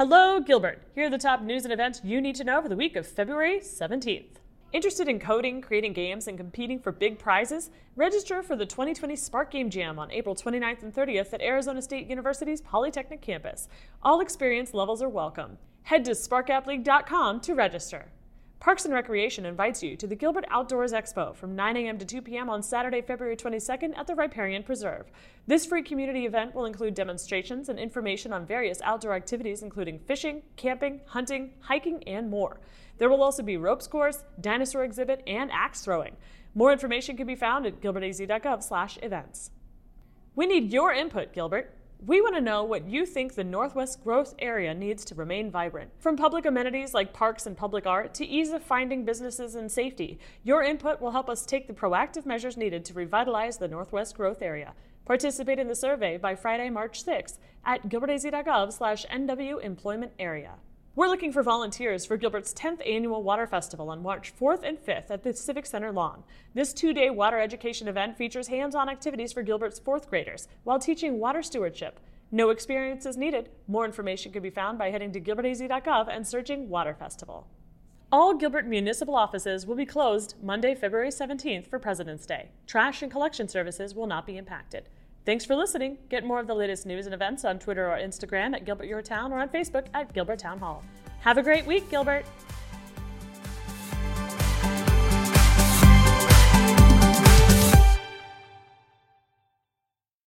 Hello, Gilbert. Here are the top news and events you need to know for the week of February 17th. Interested in coding, creating games, and competing for big prizes? Register for the 2020 Spark Game Jam on April 29th and 30th at Arizona State University's Polytechnic campus. All experience levels are welcome. Head to sparkappleague.com to register. Parks and Recreation invites you to the Gilbert Outdoors Expo from 9 a.m. to 2 p.m. on Saturday, February 22nd at the Riparian Preserve. This free community event will include demonstrations and information on various outdoor activities, including fishing, camping, hunting, hiking, and more. There will also be ropes course, dinosaur exhibit, and axe throwing. More information can be found at gilbertaz.gov/events. We need your input, Gilbert. We want to know what you think the Northwest growth area needs to remain vibrant. From public amenities like parks and public art to ease of finding businesses and safety, your input will help us take the proactive measures needed to revitalize the Northwest growth area. Participate in the survey by Friday, March 6th at gilbertaz.gov/nw employment area. We're looking for volunteers for Gilbert's 10th annual Water Festival on March 4th and 5th at the Civic Center lawn. This two day water education event features hands on activities for Gilbert's fourth graders while teaching water stewardship. No experience is needed. More information can be found by heading to gilbertaz.gov and searching Water Festival. All Gilbert municipal offices will be closed Monday, February 17th for President's Day. Trash and collection services will not be impacted. Thanks for listening. Get more of the latest news and events on Twitter or Instagram at Gilbert Your Town or on Facebook at Gilbert Town Hall. Have a great week, Gilbert!